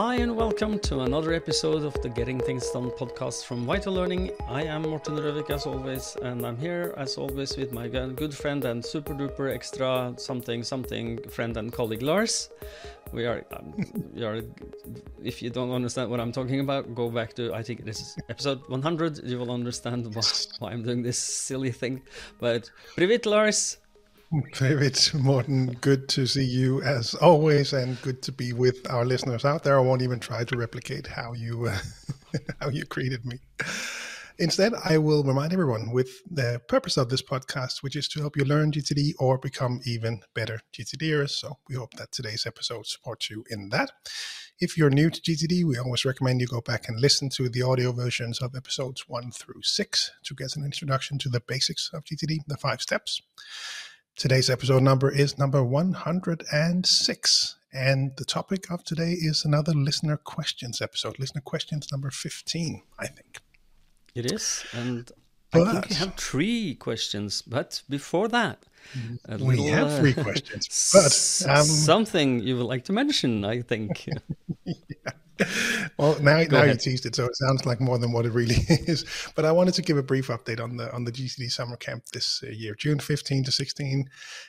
Hi, and welcome to another episode of the Getting Things Done podcast from Vital Learning. I am Morten Røvik, as always, and I'm here, as always, with my good friend and super duper extra something something friend and colleague Lars. We are, um, we are, if you don't understand what I'm talking about, go back to, I think this is episode 100. You will understand why, why I'm doing this silly thing. But, Privet Lars, David Morten, good to see you as always, and good to be with our listeners out there. I won't even try to replicate how you uh, how you greeted me. Instead, I will remind everyone with the purpose of this podcast, which is to help you learn GTD or become even better GTDers. So we hope that today's episode supports you in that. If you're new to GTD, we always recommend you go back and listen to the audio versions of episodes one through six to get an introduction to the basics of GTD, the five steps. Today's episode number is number 106. And the topic of today is another listener questions episode, listener questions number 15, I think. It is. And but, I think we have three questions. But before that, we have uh, three questions. But um, something you would like to mention, I think. yeah well, now, now you teased it, so it sounds like more than what it really is. But I wanted to give a brief update on the on the GTD summer camp this uh, year, June 15 to 16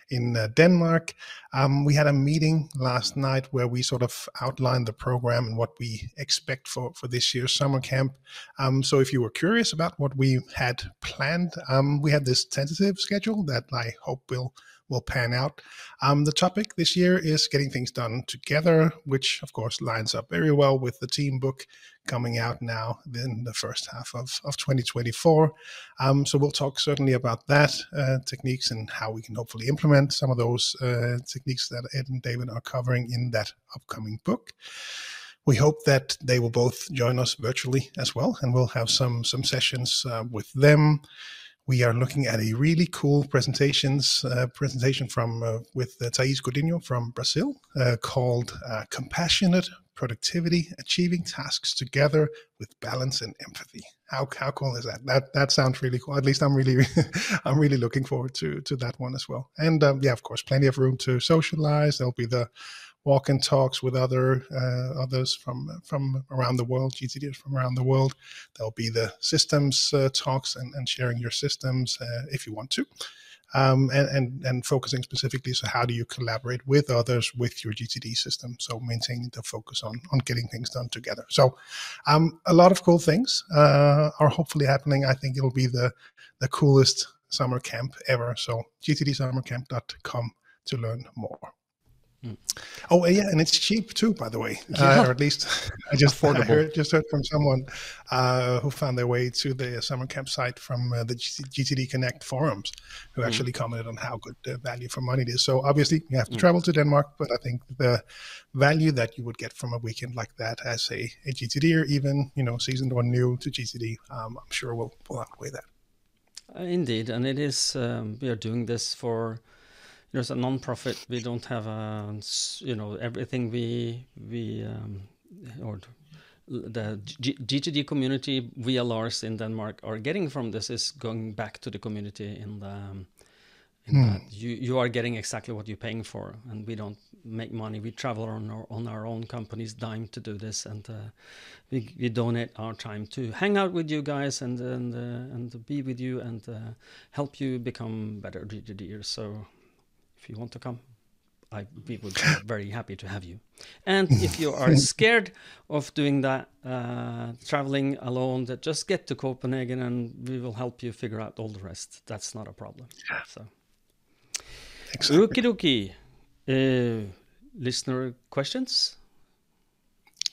in uh, Denmark. Um, we had a meeting last night where we sort of outlined the program and what we expect for for this year's summer camp. Um, so if you were curious about what we had planned, um, we had this tentative schedule that I hope will will pan out. Um, the topic this year is getting things done together, which of course lines up very well with the team book coming out now in the first half of, of 2024. Um, so we'll talk certainly about that uh, techniques and how we can hopefully implement some of those uh, techniques that Ed and David are covering in that upcoming book we hope that they will both join us virtually as well, and we'll have some some sessions uh, with them we are looking at a really cool presentations uh, presentation from uh, with uh, Thais Godinho from Brazil uh, called uh, "Compassionate Productivity: Achieving Tasks Together with Balance and Empathy." How how cool is that? That that sounds really cool. At least I'm really I'm really looking forward to to that one as well. And um, yeah, of course, plenty of room to socialize. There'll be the walk and talks with other uh, others from from around the world, GTDers from around the world. There'll be the systems uh, talks and, and sharing your systems uh, if you want to. Um, and, and, and focusing specifically so how do you collaborate with others with your GTD system so maintaining the focus on on getting things done together so um, a lot of cool things uh, are hopefully happening I think it'll be the the coolest summer camp ever so gtdsummercamp.com to learn more. Oh yeah, and it's cheap too, by the way, yeah. uh, or at least I just I heard, just heard from someone uh, who found their way to the summer camp site from uh, the GTD Connect forums, who mm. actually commented on how good the value for money it is. So obviously, you have to mm. travel to Denmark, but I think the value that you would get from a weekend like that as a, a GTD or even you know seasoned or new to GTD, um, I'm sure will will outweigh that. Uh, indeed, and it is um, we are doing this for there's a non-profit. We don't have a, you know, everything we we um, or the G- GTD community via Lars in Denmark are getting from this is going back to the community in the um, in hmm. that you you are getting exactly what you're paying for, and we don't make money. We travel on our on our own company's dime to do this, and uh, we, we donate our time to hang out with you guys and and uh, and be with you and uh, help you become better GTDers. So if you want to come, I we would be very happy to have you. And if you are scared of doing that, uh, traveling alone, that just get to Copenhagen and we will help you figure out all the rest. That's not a problem. So, exactly. Okie dokie. Uh, listener questions.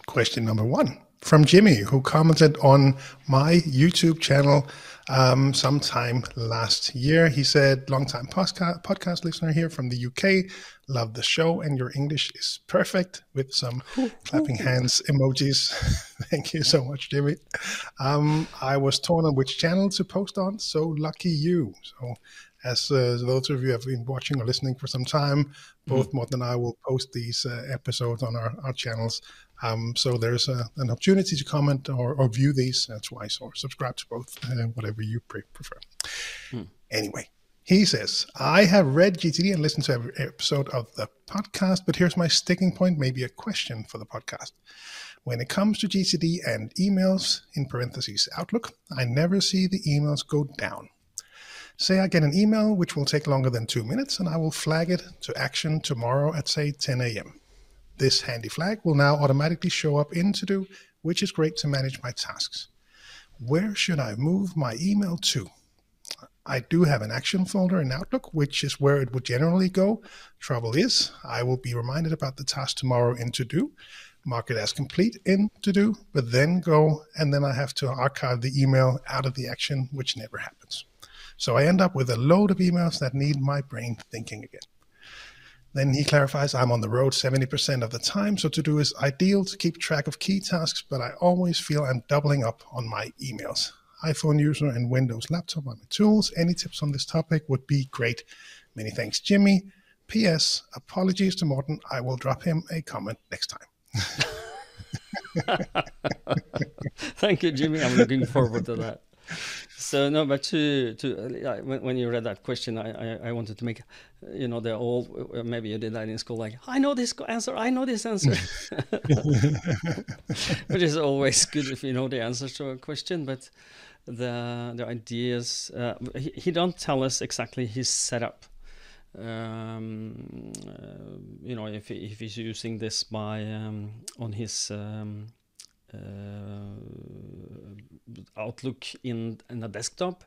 Question number one from Jimmy, who commented on my YouTube channel um, sometime last year. He said, long-time podcast, podcast listener here from the UK. Love the show, and your English is perfect with some clapping hands emojis. Thank you so much, Jimmy. Um, I was torn on which channel to post on, so lucky you. So as uh, those of you have been watching or listening for some time, both mm. Morten and I will post these uh, episodes on our, our channels. Um, so there's a, an opportunity to comment or, or, view these uh, twice or subscribe to both, uh, whatever you pre- prefer. Mm. Anyway, He says, I have read GTD and listened to every episode of the podcast, but here's my sticking point, maybe a question for the podcast. When it comes to GTD and emails, in parentheses Outlook, I never see the emails go down. Say I get an email which will take longer than two minutes, and I will flag it to action tomorrow at, say, 10 a.m. This handy flag will now automatically show up in To Do, which is great to manage my tasks. Where should I move my email to? I do have an action folder in Outlook, which is where it would generally go. Trouble is, I will be reminded about the task tomorrow in To Do, mark it as complete in To Do, but then go and then I have to archive the email out of the action, which never happens. So I end up with a load of emails that need my brain thinking again. Then he clarifies I'm on the road 70% of the time, so to do is ideal to keep track of key tasks, but I always feel I'm doubling up on my emails iPhone user and Windows laptop are my tools. Any tips on this topic would be great. Many thanks, Jimmy. P.S. Apologies to Morten. I will drop him a comment next time. Thank you, Jimmy. I'm looking forward to that. So no, but to to uh, when, when you read that question, I, I, I wanted to make, you know, they're all uh, maybe you did that in school, like I know this answer, I know this answer, which is always good if you know the answer to a question. But the the ideas. Uh, he, he don't tell us exactly his setup. Um, uh, you know, if if he's using this by um, on his um, Outlook in in a desktop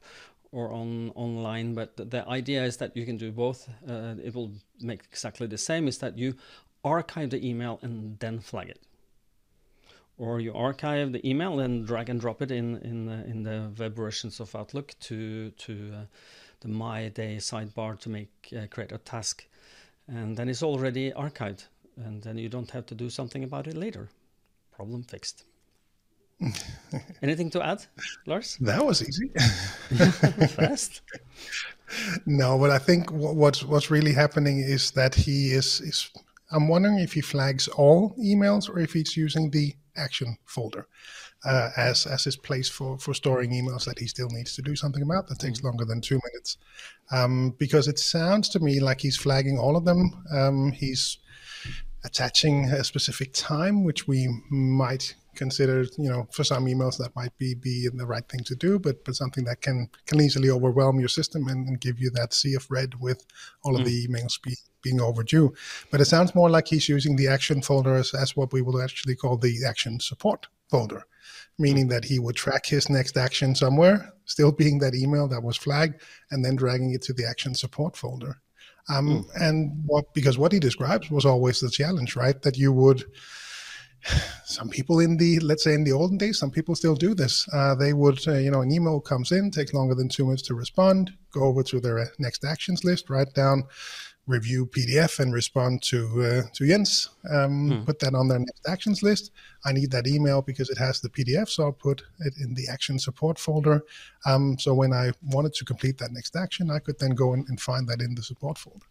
or on online. But the idea is that you can do both. Uh, it will make exactly the same. Is that you archive the email and then flag it or you archive the email and drag and drop it in in the, in the web versions of Outlook to to uh, the My Day sidebar to make uh, create a task, and then it's already archived, and then you don't have to do something about it later. Problem fixed. Anything to add, Lars? That was easy. Fast. No, but I think what's what's really happening is that he is is. I'm wondering if he flags all emails or if he's using the action folder uh, as as his place for for storing emails that he still needs to do something about that takes mm. longer than two minutes. Um, because it sounds to me like he's flagging all of them. Um, he's attaching a specific time, which we might consider, you know, for some emails that might be be the right thing to do, but but something that can can easily overwhelm your system and, and give you that sea of red with all of mm. the emails be, being overdue. But it sounds more like he's using the action folder as, as what we would actually call the action support folder, meaning that he would track his next action somewhere, still being that email that was flagged, and then dragging it to the action support folder. Um, mm. And what because what he describes was always the challenge, right? That you would some people in the let's say in the olden days some people still do this uh, they would uh, you know an email comes in takes longer than two minutes to respond go over to their next actions list write down review PDF and respond to uh, to Jens. Um, hmm. Put that on their next actions list. I need that email because it has the PDF, so I'll put it in the action support folder. Um, so when I wanted to complete that next action, I could then go in and find that in the support folder.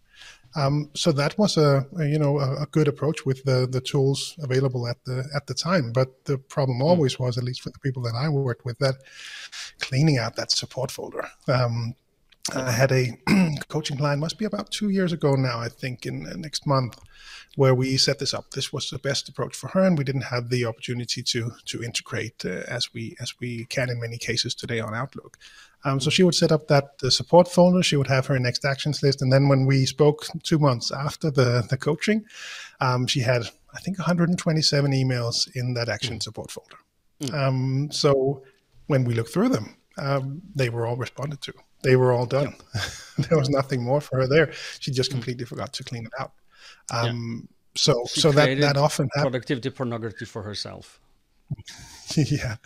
Um, so that was a, a you know a, a, good approach with the the tools available at the at the time. But the problem hmm. always was, at least for the people that I worked with, that cleaning out that support folder. Um, I had a coaching client, must be about two years ago now, I think, in uh, next month, where we set this up. This was the best approach for her, and we didn't have the opportunity to to integrate uh, as we as we can in many cases today on Outlook. Um, so she would set up that the support folder. She would have her next actions list, and then when we spoke two months after the the coaching, um, she had I think 127 emails in that action mm. support folder. Mm. Um, so when we looked through them, um, they were all responded to they were all done. there was nothing more for her there. She just mm. completely forgot to clean it out. Um, yeah. So, she so that that often happens. Productivity pornography for herself. yeah,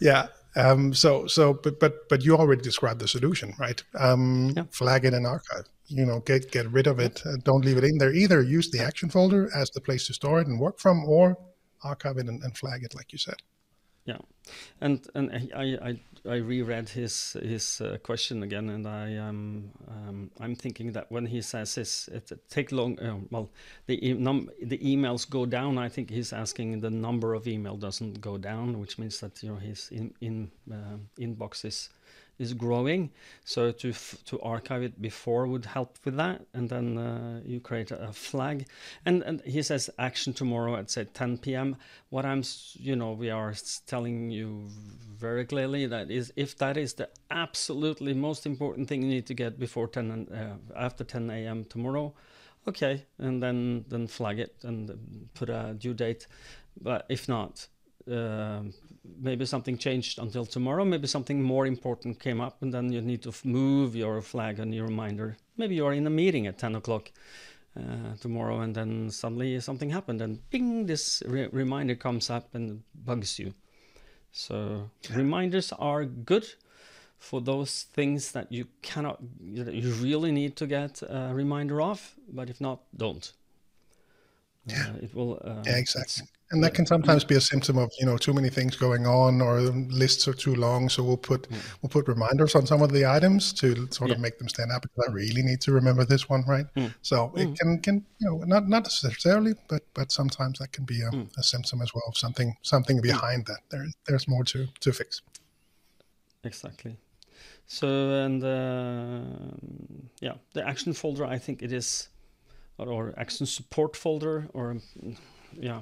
yeah. Um, so, so, but, but, but you already described the solution, right? Um, yeah. Flag it and archive. You know, get get rid of it. Uh, don't leave it in there. Either use the action folder as the place to store it and work from, or archive it and, and flag it, like you said. Yeah, and and I I I reread his his uh, question again, and I um, um I'm thinking that when he says this, it, it take long. Uh, well, the e- num- the emails go down. I think he's asking the number of email doesn't go down, which means that you know his in in uh, inbox is is growing. So to to archive it before would help with that, and then uh, you create a flag. And and he says action tomorrow at say 10 p.m. What I'm you know we are telling you very clearly that is if that is the absolutely most important thing you need to get before 10 uh, after 10 a.m. tomorrow. Okay, and then then flag it and put a due date. But if not, uh, maybe something changed until tomorrow. Maybe something more important came up, and then you need to move your flag and your reminder. Maybe you are in a meeting at 10 o'clock uh, tomorrow, and then suddenly something happened, and ping, this re- reminder comes up and bugs you. So reminders are good for those things that you cannot, you really need to get a reminder of. But if not, don't. Yeah, uh, it will. Uh, yeah, exactly. And that can sometimes be a symptom of you know too many things going on, or lists are too long. So we'll put mm. we'll put reminders on some of the items to sort yeah. of make them stand out. Because I really need to remember this one, right? Mm. So it mm. can can you know not not necessarily, but but sometimes that can be a, mm. a symptom as well of something something mm. behind that. There there's more to to fix. Exactly. So and uh, yeah, the action folder. I think it is or action support folder or yeah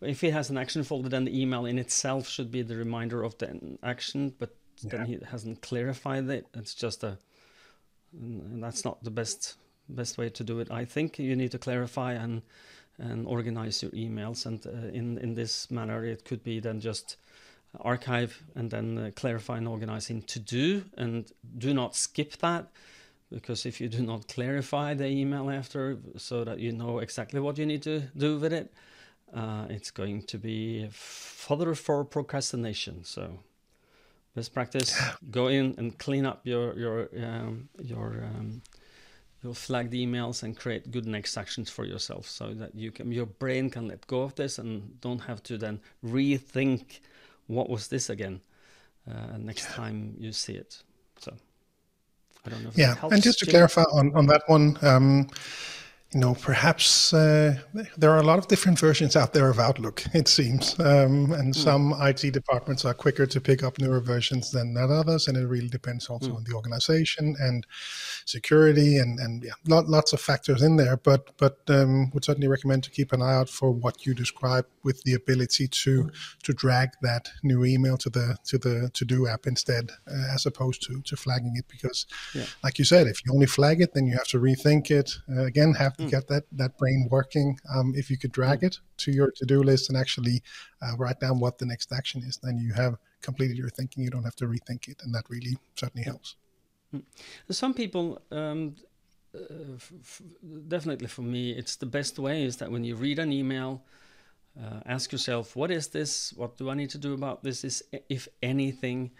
if he has an action folder then the email in itself should be the reminder of the action but yeah. then he hasn't clarified it it's just a and that's not the best best way to do it i think you need to clarify and and organize your emails and uh, in in this manner it could be then just archive and then uh, clarify and organize in to do and do not skip that because if you do not clarify the email after so that you know exactly what you need to do with it, uh, it's going to be fodder for procrastination. So, best practice: go in and clean up your your um, your um, your flagged emails and create good next actions for yourself, so that you can your brain can let go of this and don't have to then rethink what was this again uh, next time you see it. So. I don't know. yeah, and just to clarify on on that one. Um, you know, perhaps uh, there are a lot of different versions out there of Outlook, it seems. Um, and mm. some IT departments are quicker to pick up newer versions than others. And it really depends also mm. on the organization and security and, and yeah, lot, lots of factors in there. But but um, would certainly recommend to keep an eye out for what you describe with the ability to mm. to drag that new email to the to the to do app instead, uh, as opposed to to flagging it. Because, yeah. like you said, if you only flag it, then you have to rethink it. Uh, again, have mm. get that that brain working. Um, if you could drag mm. it to your to do list and actually uh, write down what the next action is, then you have completed your thinking. You don't have to rethink it, and that really certainly helps. Mm. Some people. Um, uh, definitely for me, it's the best way is that when you read an email, uh, ask yourself, what is this? What do I need to do about this? Is if anything,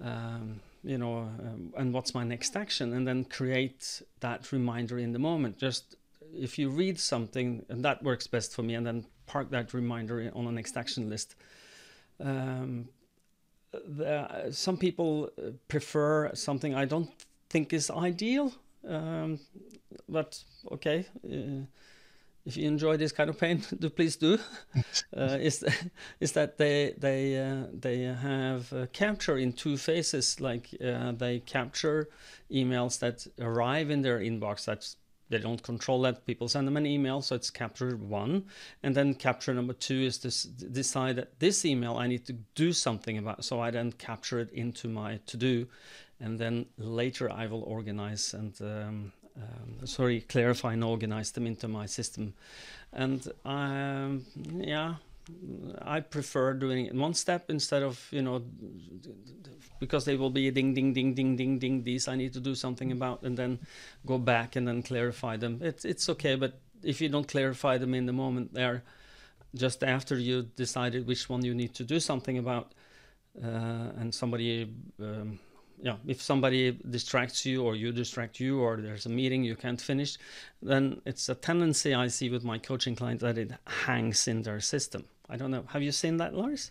um, you know, um, and what's my next action? And then create that reminder in the moment. Just if you read something, and that works best for me, and then park that reminder on the next action list. Um, the, some people prefer something I don't think is ideal, um, but okay. Uh, if you enjoy this kind of pain, do please do. uh, is is that they they uh, they have uh, capture in two phases. Like uh, they capture emails that arrive in their inbox. That's they don't control that. People send them an email, so it's capture one, and then capture number two is to decide that this email I need to do something about. So I then capture it into my to do, and then later I will organize and um, um, sorry, clarify and organize them into my system. And um, yeah, I prefer doing it in one step instead of you know because they will be ding ding ding ding ding ding these I need to do something about and then go back and then clarify them. It's it's okay, but if you don't clarify them in the moment, there, just after you decided which one you need to do something about, uh, and somebody um, yeah, if somebody distracts you or you distract you or there's a meeting you can't finish, then it's a tendency I see with my coaching clients that it hangs in their system. I don't know. Have you seen that, Lars?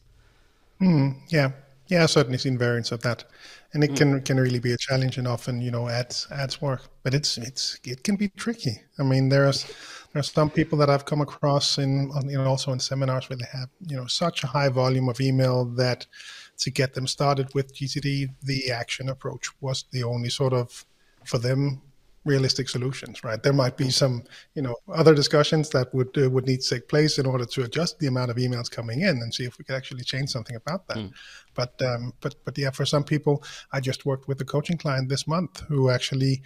Mm, yeah, yeah, I've certainly seen variants of that, and it mm. can can really be a challenge and often you know adds adds work. But it's it's it can be tricky. I mean, there's there's some people that I've come across in you know also in seminars where they have you know such a high volume of email that to get them started with GTD, the action approach was the only sort of for them realistic solutions, right? There might be some, you know, other discussions that would uh, would need to take place in order to adjust the amount of emails coming in and see if we could actually change something about that. Mm. But um, but but yeah, for some people, I just worked with a coaching client this month who actually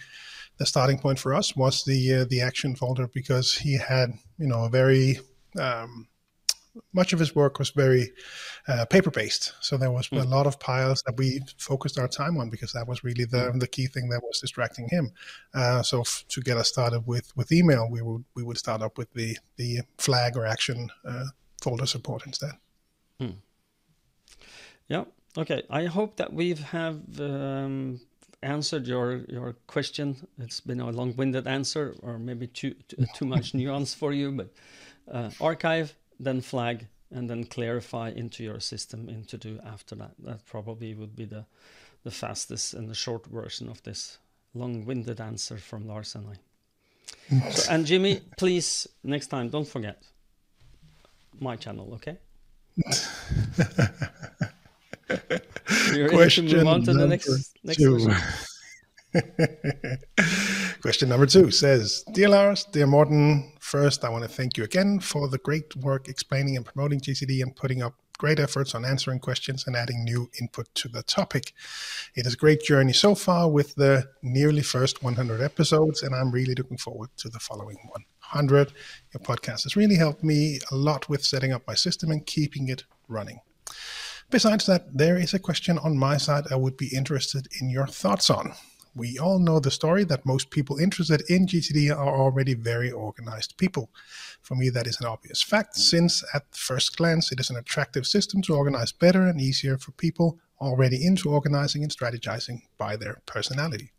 the starting point for us was the uh, the action folder because he had you know a very um, much of his work was very uh, paper based. So there was mm. a lot of piles that we focused our time on because that was really the, mm. the key thing that was distracting him. Uh, so f- to get us started with, with email, we would we would start up with the the flag or action uh, folder support instead. Mm. Yeah. Okay. I hope that we have um, answered your your question. It's been a long winded answer, or maybe too too, too much nuance for you, but. Uh, archive then flag, and then clarify into your system in to do after that. That probably would be the, the fastest and the short version of this long-winded answer from Lars and I. so, and Jimmy, please next time don't forget my channel, okay? question to move on to the next, next question. Question number two says Dear Lars, dear Morten, first I want to thank you again for the great work explaining and promoting GTD and putting up great efforts on answering questions and adding new input to the topic. It is a great journey so far with the nearly first 100 episodes, and I'm really looking forward to the following 100. Your podcast has really helped me a lot with setting up my system and keeping it running. Besides that, there is a question on my side I would be interested in your thoughts on. We all know the story that most people interested in GTD are already very organized people. For me, that is an obvious fact, since at first glance it is an attractive system to organize better and easier for people already into organizing and strategizing by their personality.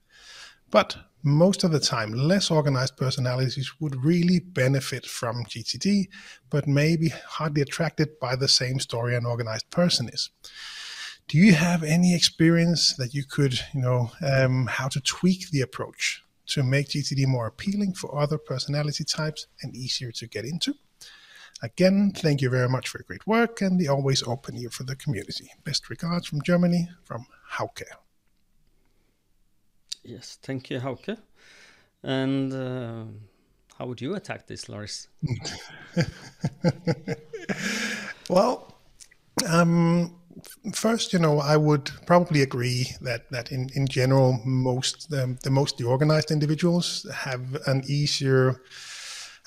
But most of the time, less organized personalities would really benefit from GTD, but may be hardly attracted by the same story an organized person is do you have any experience that you could, you know, um, how to tweak the approach to make GTD more appealing for other personality types and easier to get into? Again, thank you very much for your great work and the always open ear for the community. Best regards from Germany, from Hauke. Yes, thank you, Hauke. And uh, how would you attack this, Lars? well, um, first, you know, I would probably agree that that in, in general, most um, the most organized individuals have an easier.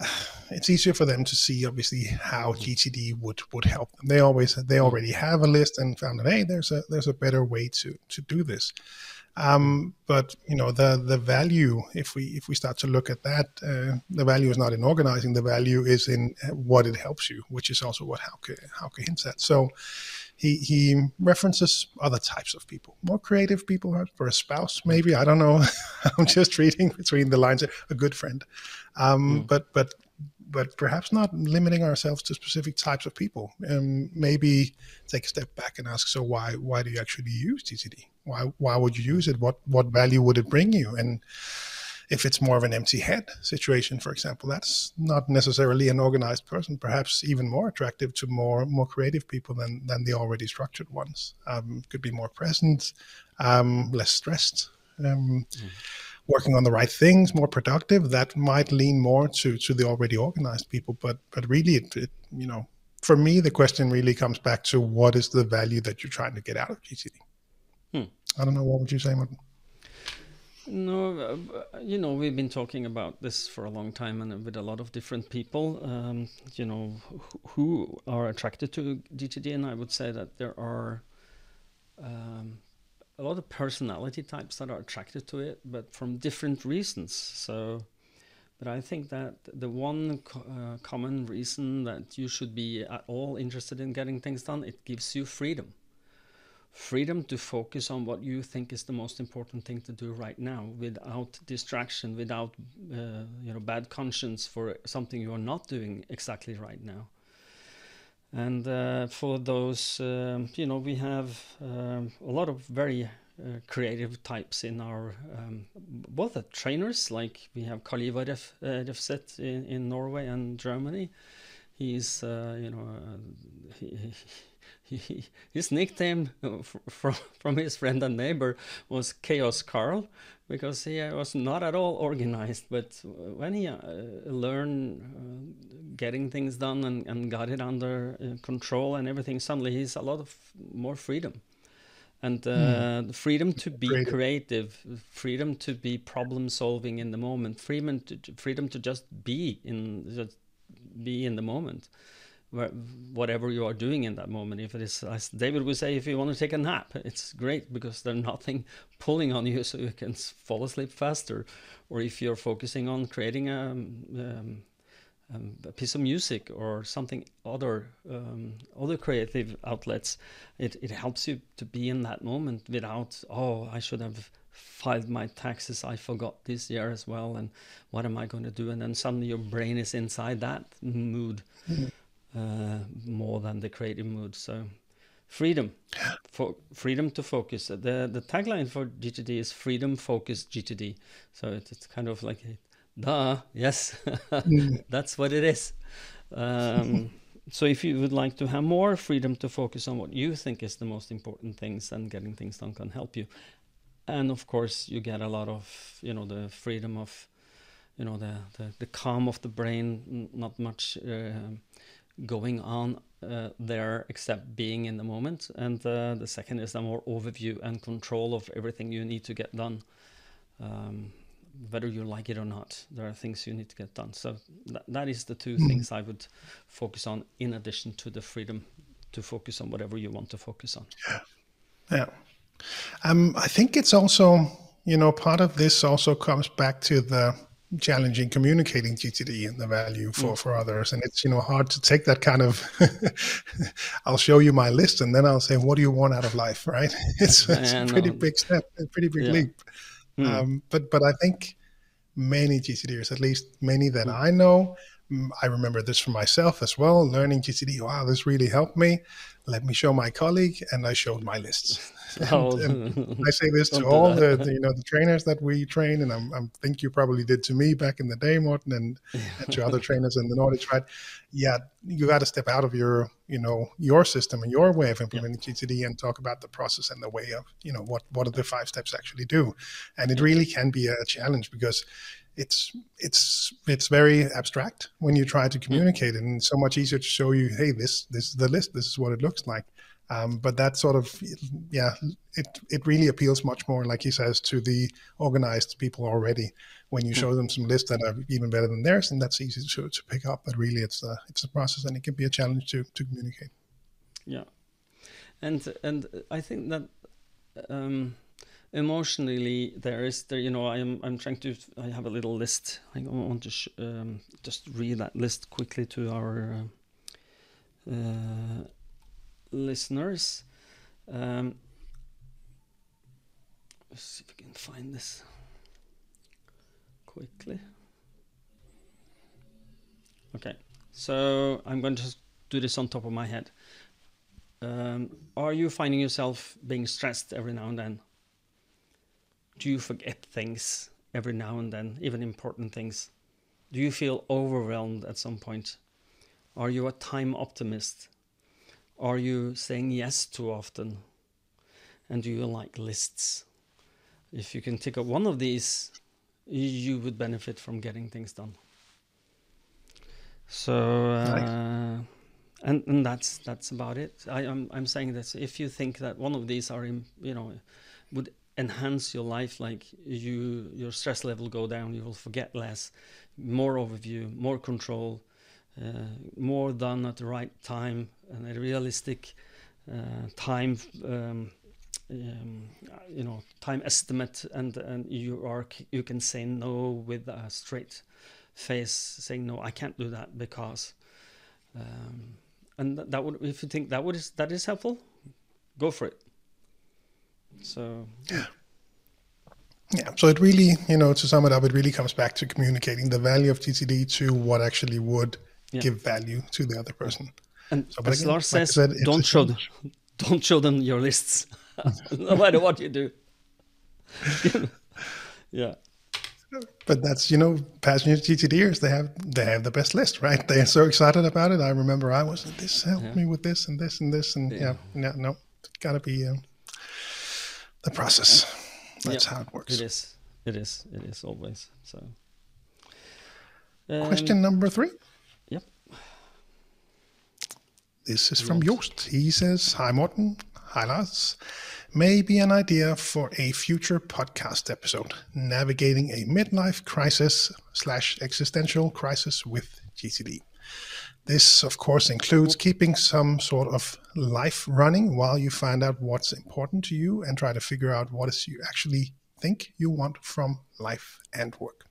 It's easier for them to see, obviously, how GTD would would help them. They always they already have a list and found that hey, there's a there's a better way to to do this. Um, but you know the the value if we if we start to look at that, uh, the value is not in organizing. The value is in what it helps you, which is also what Hauke Hauke hints at. So he he references other types of people, more creative people for a spouse, maybe. I don't know. I'm just reading between the lines. A good friend, um, mm. but but but perhaps not limiting ourselves to specific types of people. Um, maybe take a step back and ask, so why why do you actually use GTD? Why why would you use it? What what value would it bring you? And if it's more of an empty head situation, for example, that's not necessarily an organized person. Perhaps even more attractive to more more creative people than than the already structured ones. Um, could be more present, um, less stressed, um, mm. working on the right things, more productive. That might lean more to to the already organized people. But but really, it, it you know, for me, the question really comes back to what is the value that you're trying to get out of GTD. Hmm. I don't know. What would you say, Morten? No, uh, you know, we've been talking about this for a long time and with a lot of different people, um, you know, who are attracted to GTD. And I would say that there are um, a lot of personality types that are attracted to it, but from different reasons. So, but I think that the one co- uh, common reason that you should be at all interested in getting things done, it gives you freedom freedom to focus on what you think is the most important thing to do right now without distraction without uh, you know bad conscience for something you're not doing exactly right now. And uh, for those um, you know we have um, a lot of very uh, creative types in our um, both trainers like we have Karl Ivar Refset in, in Norway and Germany. He's uh, you know uh, he, he, his nickname from from his friend and neighbor was Chaos Carl because he was not at all organized. But when he uh, learned uh, getting things done and, and got it under uh, control and everything, suddenly he's a lot of more freedom. And uh, mm. freedom to be creative. creative, freedom to be problem solving in the moment, freedom to freedom to just be in just be in the moment whatever you are doing in that moment. If it is, as David would say, if you want to take a nap, it's great because there's nothing pulling on you so you can fall asleep faster. Or if you're focusing on creating a, um, um, a piece of music or something other um, other creative outlets, it, it helps you to be in that moment without, oh, I should have filed my taxes. I forgot this year as well. And what am I going to do? And then suddenly your brain is inside that mood. Uh, more than the creative mood. So freedom, for freedom to focus. The the tagline for GTD is freedom, focus, GTD. So it's, it's kind of like, duh, yes, mm. that's what it is. Um, so if you would like to have more freedom to focus on what you think is the most important things, and getting things done can help you. And of course, you get a lot of you know the freedom of you know the the, the calm of the brain, not much. Uh, going on uh, there except being in the moment. And uh, the second is a more overview and control of everything you need to get done. Um, whether you like it or not, there are things you need to get done. So th- that is the 2 mm. things I would focus on in addition to the freedom to focus on whatever you want to focus on. Yeah. Yeah. Um, I think it's also, you know, part of this also comes back to the challenging communicating GTD and the value for, mm. for others. And it's, you know, hard to take that kind of, I'll show you my list and then I'll say, what do you want out of life? Right. It's, it's a pretty big step, a pretty big yeah. leap. Mm. Um, but, but I think many GTDers, at least many that mm. I know, mm, I remember this for myself as well, learning GTD. Wow, this really helped me let me show my colleague and i showed my lists oh. and, and i say this to all the, the, you know the trainers that we train and I'm, i think you probably did to me back in the day morten and, and to other trainers in the nordics right yeah you got to step out of your you know your system and your way of implementing yeah. gtd and talk about the process and the way of you know what what do the five steps actually do and it really can be a challenge because it's it's it's very abstract when you try to mm. communicate it, and it's so much easier to show you, hey, this this is the list, this is what it looks like. Um, but that sort of yeah, it it really appeals much more, like he says, to the organized people already. When you mm. show them some lists that are even better than theirs, and that's easy to, to pick up. But really, it's a it's a process, and it can be a challenge to to communicate. Yeah, and and I think that. Um, emotionally there is there you know i'm i'm trying to i have a little list i want to sh- um, just read that list quickly to our uh, uh, listeners um, let's see if we can find this quickly okay so i'm going to do this on top of my head um, are you finding yourself being stressed every now and then do you forget things every now and then, even important things? Do you feel overwhelmed at some point? Are you a time optimist? Are you saying yes too often? And do you like lists? If you can tick up one of these, you would benefit from getting things done. So, uh, nice. and and that's that's about it. I, am I'm, I'm saying that if you think that one of these are, you know, would enhance your life like you your stress level go down you will forget less more overview more control more done at the right time and a realistic uh, time um, um, you know time estimate and and you are you can say no with a straight face saying no I can't do that because um, and that would if you think that would is that is helpful go for it so yeah. Yeah. So it really, you know, to sum it up, it really comes back to communicating the value of GTD to what actually would yeah. give value to the other person. And so, as again, Lars like says, said, don't show them, don't show them your lists, no matter what you do. yeah. but that's you know passionate GTDers they have they have the best list right? They're so excited about it. I remember I was this helped yeah. me with this and this and this and yeah, yeah no gotta be uh, the process. That's how it works. It is. It is. It is always so. Um, question number three this is from Joost he says hi Morten hi Lars may be an idea for a future podcast episode navigating a midlife crisis slash existential crisis with GTD. This, of course, includes keeping some sort of life running while you find out what's important to you and try to figure out what is you actually think you want from life and work.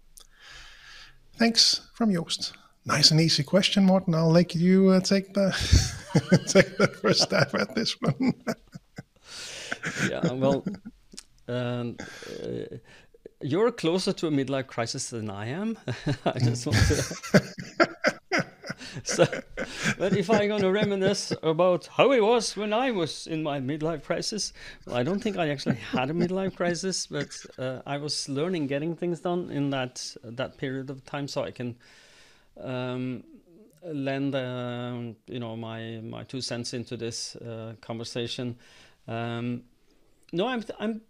Thanks from Joost. Nice and easy question, Morten. I'll let you uh, take the take the first stab at this one. yeah, well, um, uh, you're closer to a midlife crisis than I am. I just want to. so, but if I'm going to reminisce about how it was when I was in my midlife crisis, well, I don't think I actually had a midlife crisis, but uh, I was learning getting things done in that that period of time, so I can um, lend uh, you know my my two cents into this uh, conversation. Um, no, I'm, I'm,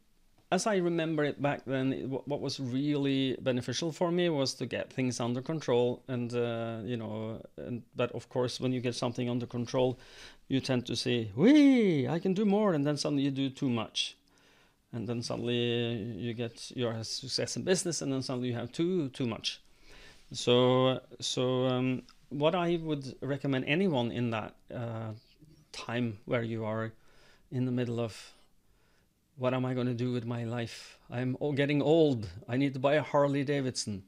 as I remember it back then, it, what was really beneficial for me was to get things under control. And, uh, you know, and, but of course, when you get something under control, you tend to say, wee, I can do more. And then suddenly you do too much. And then suddenly you get your success in business, and then suddenly you have too too much. So so um, what I would recommend anyone in that uh, time where you are in the middle of what am I going to do with my life? I'm getting old. I need to buy a Harley Davidson,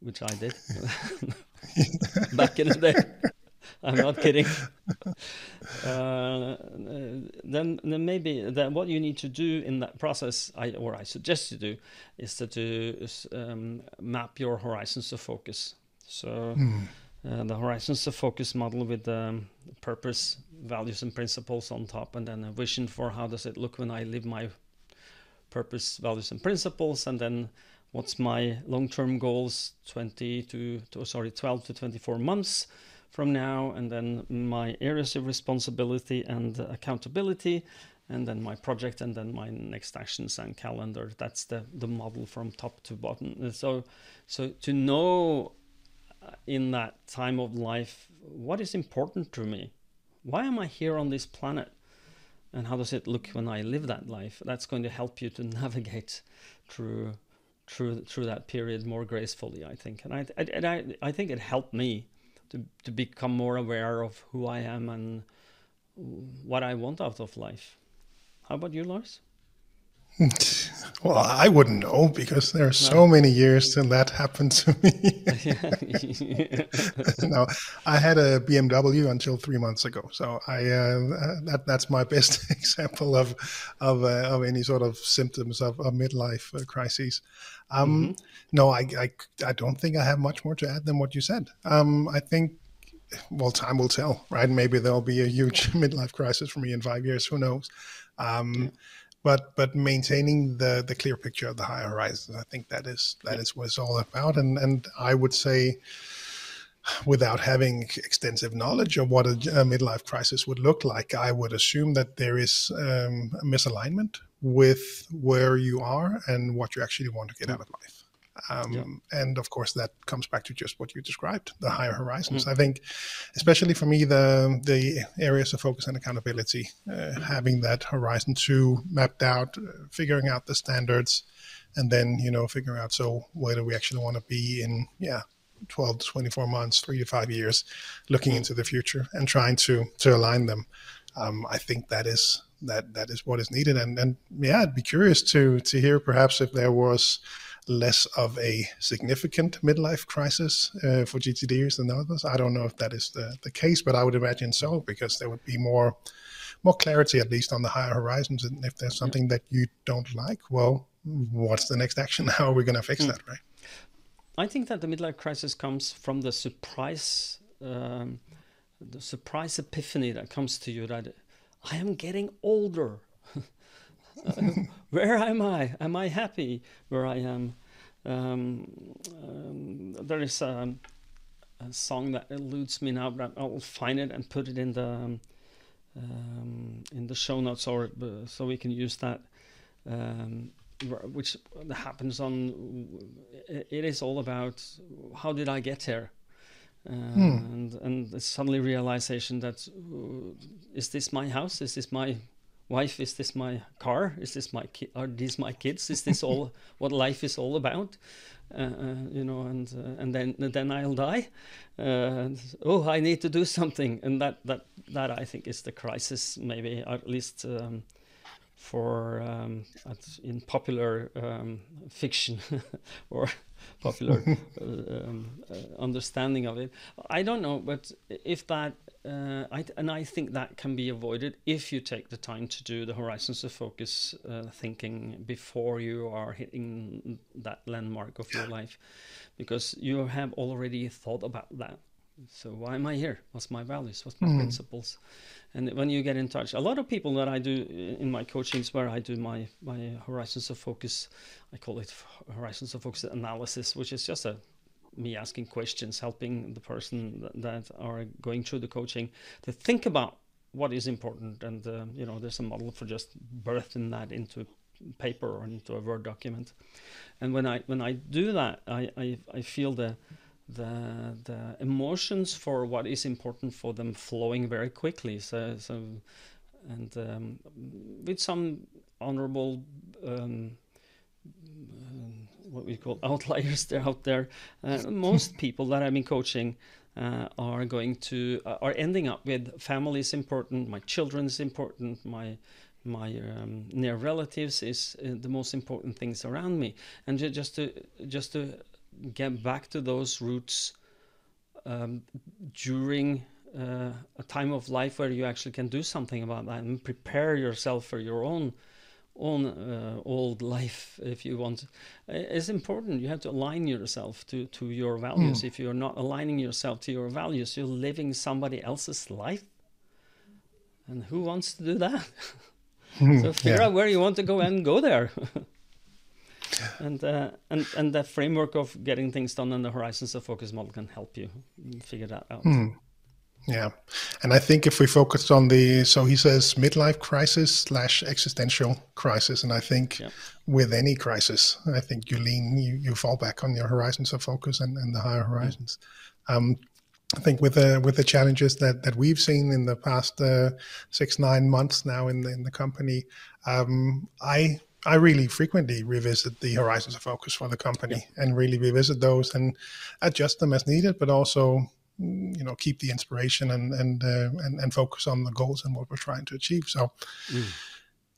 which I did back in the day. I'm not kidding. Uh, then, then maybe then what you need to do in that process, I, or I suggest you do, is to, um, map your horizons of focus. So. Mm. Uh, the horizons of focus model with um, purpose, values, and principles on top, and then a vision for how does it look when I live my purpose, values, and principles, and then what's my long-term goals 20 to, to, sorry 12 to 24 months from now and then my areas of responsibility and accountability and then my project and then my next actions and calendar that's the the model from top to bottom so so to know uh, in that time of life what is important to me why am i here on this planet and how does it look when I live that life? That's going to help you to navigate through through through that period more gracefully, I think. And I and I I think it helped me to to become more aware of who I am and what I want out of life. How about you, Lars? Well, I wouldn't know because there are so no. many years till that happened to me. no, I had a BMW until three months ago, so I uh, that that's my best example of of, uh, of any sort of symptoms of, of midlife uh, crises. Um, mm-hmm. No, I, I I don't think I have much more to add than what you said. Um, I think well, time will tell, right? Maybe there'll be a huge midlife crisis for me in five years. Who knows? Um, yeah but but maintaining the the clear picture of the higher horizons i think that is that is what it's all about. And and i would say without having extensive knowledge of what a, a midlife crisis would look like i would assume that there is um, a misalignment with where you are and what you actually want to get out of life um, yeah. And of course, that comes back to just what you described, the higher horizons. Mm. I think, especially for me, the the areas of focus and accountability, uh, having that horizon two mapped out, uh, figuring out the standards, and then you know figuring out so where do we actually want to be in yeah 12 to 24 months, three to five years, looking mm. into the future and trying to to align them. Um, I think that is that that is what is needed. And and yeah, I'd be curious to to hear perhaps if there was less of a significant midlife crisis uh, for GTDers than others. I don't know if that is the, the case, but I would imagine so because there would be more more clarity at least on the higher horizons. And if there's something that you don't like, well, what's the next action? How are we going to fix mm. that, right? I think that the midlife crisis comes from the surprise, um, the surprise epiphany that comes to you that I am getting older. where am I? Am I happy where I am? Um, um, there is a, a, song that eludes me now, but I'll find it and put it in the um, um in the show notes, or uh, so we can use that. Um, which happens on. It is all about how did I get here, uh, hmm. and and suddenly realization that uh, is this my house? Is this my wife is this my car? Is this my ki- are these my kids? Is this all what life is all about? Uh, uh, you know and uh, and then then i'll die. Uh, oh i need to do something. And that that that i think is the crisis maybe at least um, for um, in popular um, fiction or popular uh, um, uh, understanding of it. I don't know, but if that, uh, I, and I think that can be avoided if you take the time to do the horizons of focus uh, thinking before you are hitting that landmark of your life, because you have already thought about that. So why am I here? What's my values? What's my mm. principles? And when you get in touch, a lot of people that I do in my coachings, where I do my my horizons of focus, I call it horizons of focus analysis, which is just a me asking questions, helping the person that are going through the coaching to think about what is important. And uh, you know, there's a model for just birthing that into paper or into a Word document. And when I when I do that, I I, I feel the the the emotions for what is important for them flowing very quickly. So so and um, with some honorable um, what we call outliers there out there. Uh, most people that I've been coaching uh, are going to uh, are ending up with family is important, my children is important, my my um, near relatives is uh, the most important things around me, and just to just to get back to those roots um, during uh, a time of life where you actually can do something about that and prepare yourself for your own own uh, old life if you want. It's important. You have to align yourself to to your values. Mm. if you're not aligning yourself to your values you're living somebody else's life. And who wants to do that? So figure yeah. out where you want to go and go there and uh, and and the framework of getting things done in the horizons of focus model can help you figure that out. Mm. Yeah, and I think if we focus on the so he says midlife crisis slash existential crisis, and I think yeah. with any crisis, I think you lean you, you fall back on your horizons of focus and, and the higher horizons. Mm. Um, I think with the with the challenges that that we've seen in the past uh, six nine months now in the in the company, um, I I really frequently revisit the horizons of focus for the company yeah. and really revisit those and adjust them as needed, but also you know keep the inspiration and and uh, and, and focus on the goals and what we're trying to achieve. So mm.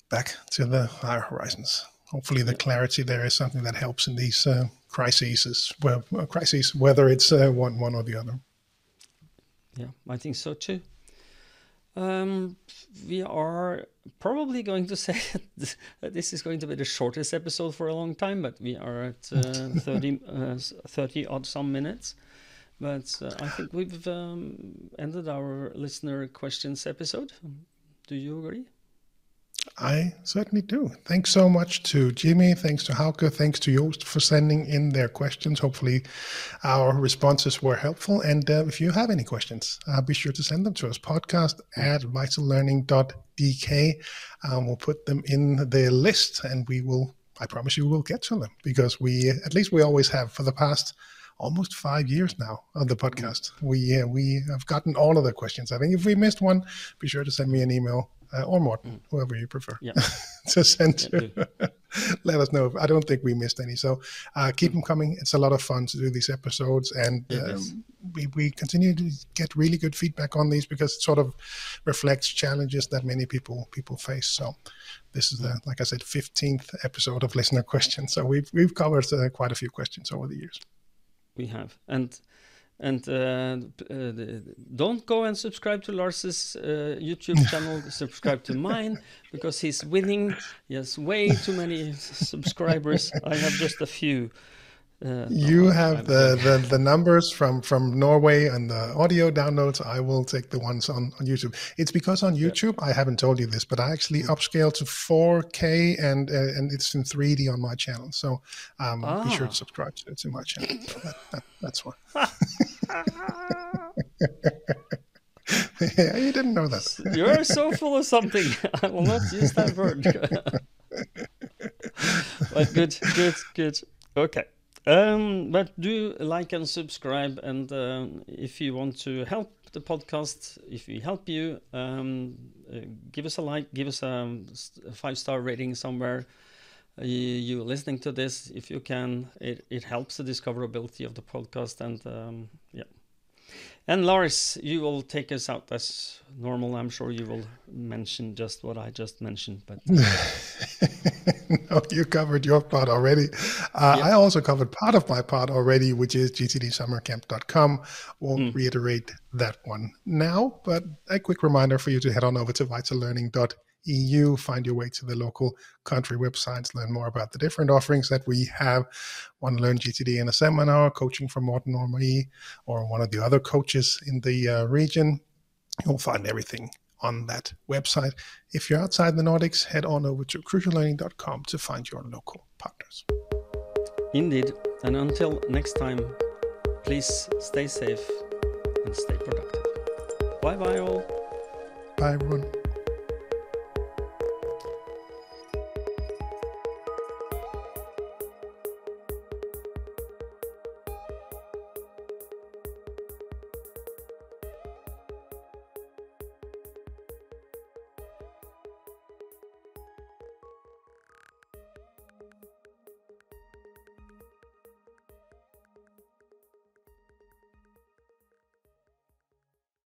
back to the higher horizons. Hopefully, the clarity there is something that helps in these uh, crises. Well, crises, whether it's uh, one one or the other. Yeah, I think so too. Um, we are probably going to say that this is going to be the shortest episode for a long time, but we are at uh, 30, uh, 30 odd some minutes. But uh, I think we've um, ended our listener questions episode. Do you agree? I certainly do. Thanks so much to Jimmy. Thanks to Hauke. Thanks to Joost for sending in their questions. Hopefully, our responses were helpful. And uh, if you have any questions, uh, be sure to send them to us. Podcast at vitallearning.dk. Um, we'll put them in the list and we will, I promise you, we'll get to them because we, at least we always have for the past almost five years now of the podcast. We uh, we have gotten all of the questions. I think if we missed one, be sure to send me an email uh, or Morten, mm. whoever you prefer, yeah. to send to. let us know. I don't think we missed any. So uh, keep mm. them coming. It's a lot of fun to do these episodes, and um, we we continue to get really good feedback on these because it sort of reflects challenges that many people people face. So this is the mm. like I said, fifteenth episode of listener questions. So we've we've covered uh, quite a few questions over the years. We have and and uh, uh, don't go and subscribe to Lars's uh, YouTube channel. subscribe to mine because he's winning. He has way too many subscribers. I have just a few. Uh, you no, have the, the, the numbers from, from Norway and the audio downloads. I will take the ones on, on YouTube. It's because on YouTube, yeah. I haven't told you this, but I actually mm. upscale to 4K and uh, and it's in 3D on my channel. So um, ah. be sure to ah. subscribe to it to my channel. that, that, that's why. yeah, you didn't know that. You're so full of something. I will not use that word. but good, good, good. Okay. Um, but do like and subscribe, and uh, if you want to help the podcast, if we help you, um, uh, give us a like, give us a, a five star rating somewhere. Uh, you, listening to this, if you can, it, it helps the discoverability of the podcast, and um, yeah. And Lars, you will take us out as normal. I'm sure you will mention just what I just mentioned, but no, you covered your part already. Uh, I also covered part of my part already, which is gtdsummercamp.com. Won't mm. reiterate that one now, but a quick reminder for you to head on over to vitallearning.com EU. Find your way to the local country websites, learn more about the different offerings that we have. Want to learn GTD in a seminar, coaching from Morten or me, or one of the other coaches in the uh, region. You'll find everything on that website. If you're outside the Nordics, head on over to cruciallearning.com to find your local partners. Indeed. And until next time, please stay safe and stay productive. Bye bye, all. Bye, everyone.